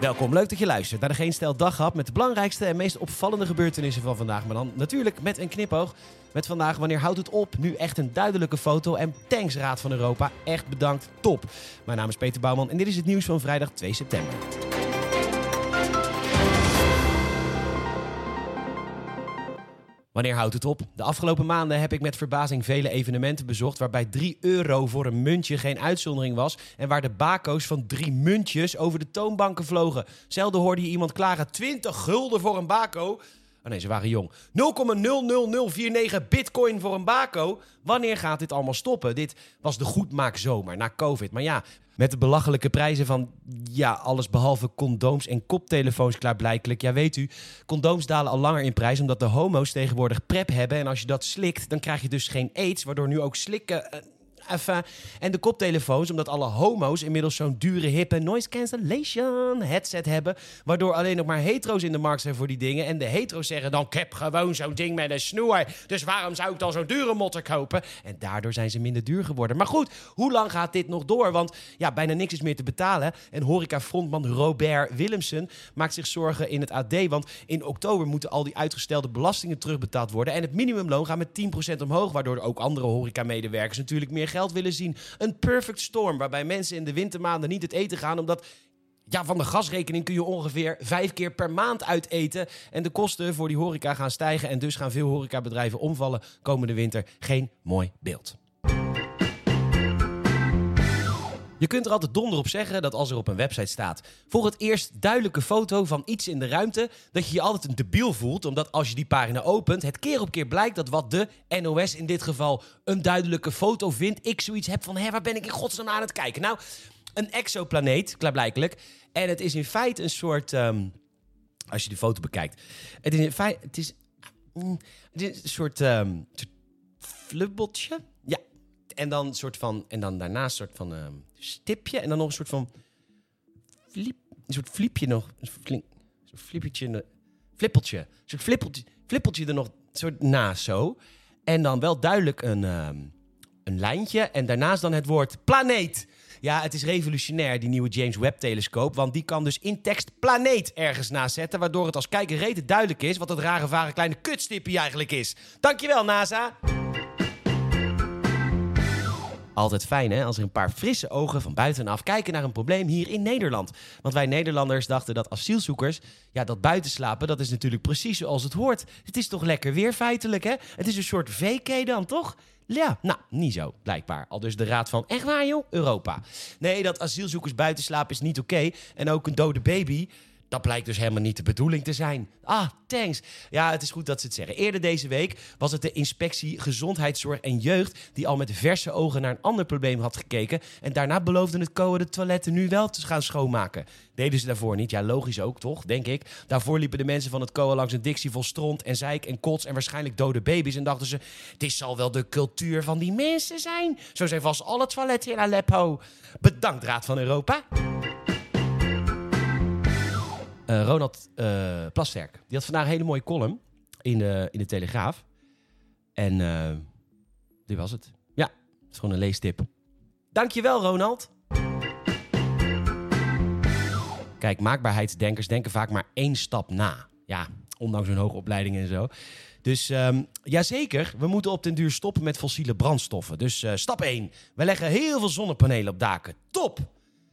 Welkom, leuk dat je luistert naar de Geen Stel Daghap met de belangrijkste en meest opvallende gebeurtenissen van vandaag. Maar dan natuurlijk met een knipoog. Met vandaag, wanneer houdt het op? Nu echt een duidelijke foto. En thanks Raad van Europa, echt bedankt, top. Mijn naam is Peter Bouwman en dit is het nieuws van vrijdag 2 september. Wanneer houdt het op? De afgelopen maanden heb ik met verbazing vele evenementen bezocht waarbij 3 euro voor een muntje geen uitzondering was en waar de bako's van drie muntjes over de toonbanken vlogen. Zelden hoorde je iemand klagen 20 gulden voor een bako. Oh nee, ze waren jong. 0,00049 bitcoin voor een bako. Wanneer gaat dit allemaal stoppen? Dit was de goedmaakzomer na COVID. Maar ja, met de belachelijke prijzen van ja, alles behalve condooms en koptelefoons klaarblijkelijk. Ja, weet u, condooms dalen al langer in prijs omdat de homo's tegenwoordig prep hebben. En als je dat slikt, dan krijg je dus geen aids, waardoor nu ook slikken... en de koptelefoons, omdat alle homo's inmiddels zo'n dure, hippe noise cancellation headset hebben. Waardoor alleen nog maar hetero's in de markt zijn voor die dingen. En de hetero's zeggen dan: Ik heb gewoon zo'n ding met een snoer. Dus waarom zou ik dan zo'n dure motter kopen? En daardoor zijn ze minder duur geworden. Maar goed, hoe lang gaat dit nog door? Want ja, bijna niks is meer te betalen. En horeca-frontman Robert Willemsen maakt zich zorgen in het AD. Want in oktober moeten al die uitgestelde belastingen terugbetaald worden. En het minimumloon gaat met 10% omhoog. Waardoor ook andere horeca-medewerkers natuurlijk meer geld willen zien. Een perfect storm waarbij mensen in de wintermaanden niet het eten gaan omdat ja, van de gasrekening kun je ongeveer vijf keer per maand uiteten. En de kosten voor die horeca gaan stijgen. En dus gaan veel horecabedrijven omvallen komende winter. Geen mooi beeld. Je kunt er altijd donder op zeggen dat als er op een website staat... voor het eerst duidelijke foto van iets in de ruimte... dat je je altijd een debiel voelt. Omdat als je die pagina opent, het keer op keer blijkt... dat wat de NOS in dit geval een duidelijke foto vindt... ik zoiets heb van, hé, waar ben ik in godsnaam aan het kijken? Nou, een exoplaneet, klaarblijkelijk. En het is in feite een soort... ehm, als je de foto bekijkt. Het is in feite... Het is, mm, het is een soort, ehm soort flubbeltje. Ja. En dan soort van... En dan daarnaast een soort van ehm, stipje. En dan nog een soort van... Een soort flipje nog. Een flink, een ne- Flippeltje. Een soort flippeltje, flippeltje er nog soort naast zo. En dan wel duidelijk een, ehm, een lijntje. En daarnaast dan het woord planeet. Ja, het is revolutionair, die nieuwe James Webb-telescoop. Want die kan dus in tekst planeet ergens naast zetten. Waardoor het als kijker rete duidelijk is wat dat rare, vage kleine kutstipje eigenlijk is. Dankjewel, NASA. Altijd fijn hè, als er een paar frisse ogen van buitenaf kijken naar een probleem hier in Nederland. Want wij Nederlanders dachten dat asielzoekers, ja dat buitenslapen, dat is natuurlijk precies zoals het hoort. Het is toch lekker weer feitelijk hè? Het is een soort VK dan toch? Ja, nou, niet zo, blijkbaar. Al dus de raad van, echt waar joh, Europa. Nee, dat asielzoekers buitenslapen is niet oké. En ook een dode baby, dat blijkt dus helemaal niet de bedoeling te zijn. Ah, thanks. Ja, het is goed dat ze het zeggen. Eerder deze week was het de inspectie Gezondheidszorg en Jeugd... die al met verse ogen naar een ander probleem had gekeken... en daarna beloofde het COA de toiletten nu wel te gaan schoonmaken. Deden ze daarvoor niet? Ja, logisch ook, toch? Denk ik. Daarvoor liepen de mensen van het COA langs een dictie vol stront en zeik en kots... en waarschijnlijk dode baby's en dachten ze... dit zal wel de cultuur van die mensen zijn. Zo zijn vast alle toiletten in Aleppo. Bedankt, Raad van Europa. Eh, Ronald eh, Plasterk. Die had vandaag een hele mooie column in de, in de Telegraaf. En eh dit was het. Ja, het is gewoon een leestip. Dankjewel, Ronald. Kijk, maakbaarheidsdenkers denken vaak maar één stap na. Ja, ondanks hun hoge opleiding en zo. Dus ehm jazeker, we moeten op den duur stoppen met fossiele brandstoffen. Dus stap 1. We leggen heel veel zonnepanelen op daken. Top!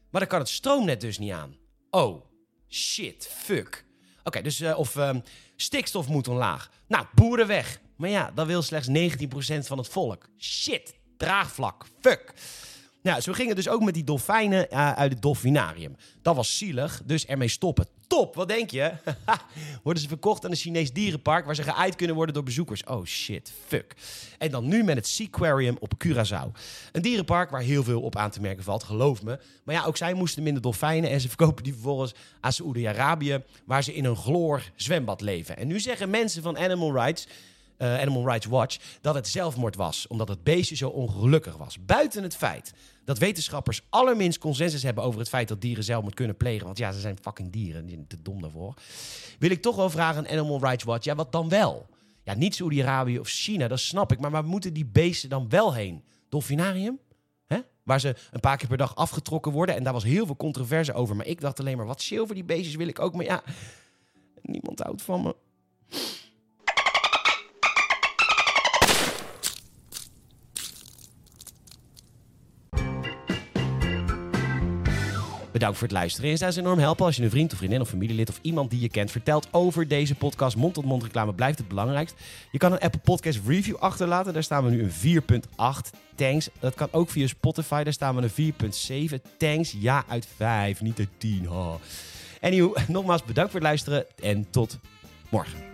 Maar dan kan het stroomnet dus niet aan. Oh, shit, fuck. Oké, dus eh, of ehm, stikstof moet omlaag. Nou, boeren weg. Maar ja, dat wil slechts 19% van het volk. Shit, draagvlak, fuck. Nou, zo ging het dus ook met die dolfijnen eh, uit het dolfinarium. Dat was zielig, dus ermee stoppen. Top, wat denk je? worden ze verkocht aan een Chinees dierenpark waar ze geëid kunnen worden door bezoekers. Oh shit, fuck. En dan nu met het Seaquarium op Curaçao. Een dierenpark waar heel veel op aan te merken valt, geloof me. Maar ja, ook zij moesten minder dolfijnen en ze verkopen die vervolgens aan Saoedi-Arabië, waar ze in een chloor zwembad leven. En nu zeggen mensen van Animal Rights eh, Animal Rights Watch dat het zelfmoord was, omdat het beestje zo ongelukkig was. Buiten het feit dat wetenschappers allerminst consensus hebben over het feit dat dieren zelfmoord kunnen plegen, want ja, ze zijn fucking dieren, die te dom daarvoor, wil ik toch wel vragen aan Animal Rights Watch, ja, wat dan wel? Ja, niet Saoedi-Arabië of China, dat snap ik, maar waar moeten die beesten dan wel heen? Dolfinarium? Hè? Waar ze een paar keer per dag afgetrokken worden. En daar was heel veel controverse over. Maar ik dacht alleen maar, wat voor die beestjes wil ik ook. Maar ja, niemand houdt van me. Bedankt voor het luisteren. En zou ze enorm helpen als je een vriend of vriendin of familielid of iemand die je kent vertelt over deze podcast. Mond-tot-mond reclame blijft het belangrijkst. Je kan een Apple Podcast review achterlaten. Daar staan we nu een 4.8. Thanks. Dat kan ook via Spotify. Daar staan we een 4.7. Thanks. Ja uit 5, niet uit 10. Oh. Nogmaals bedankt voor het luisteren en tot morgen.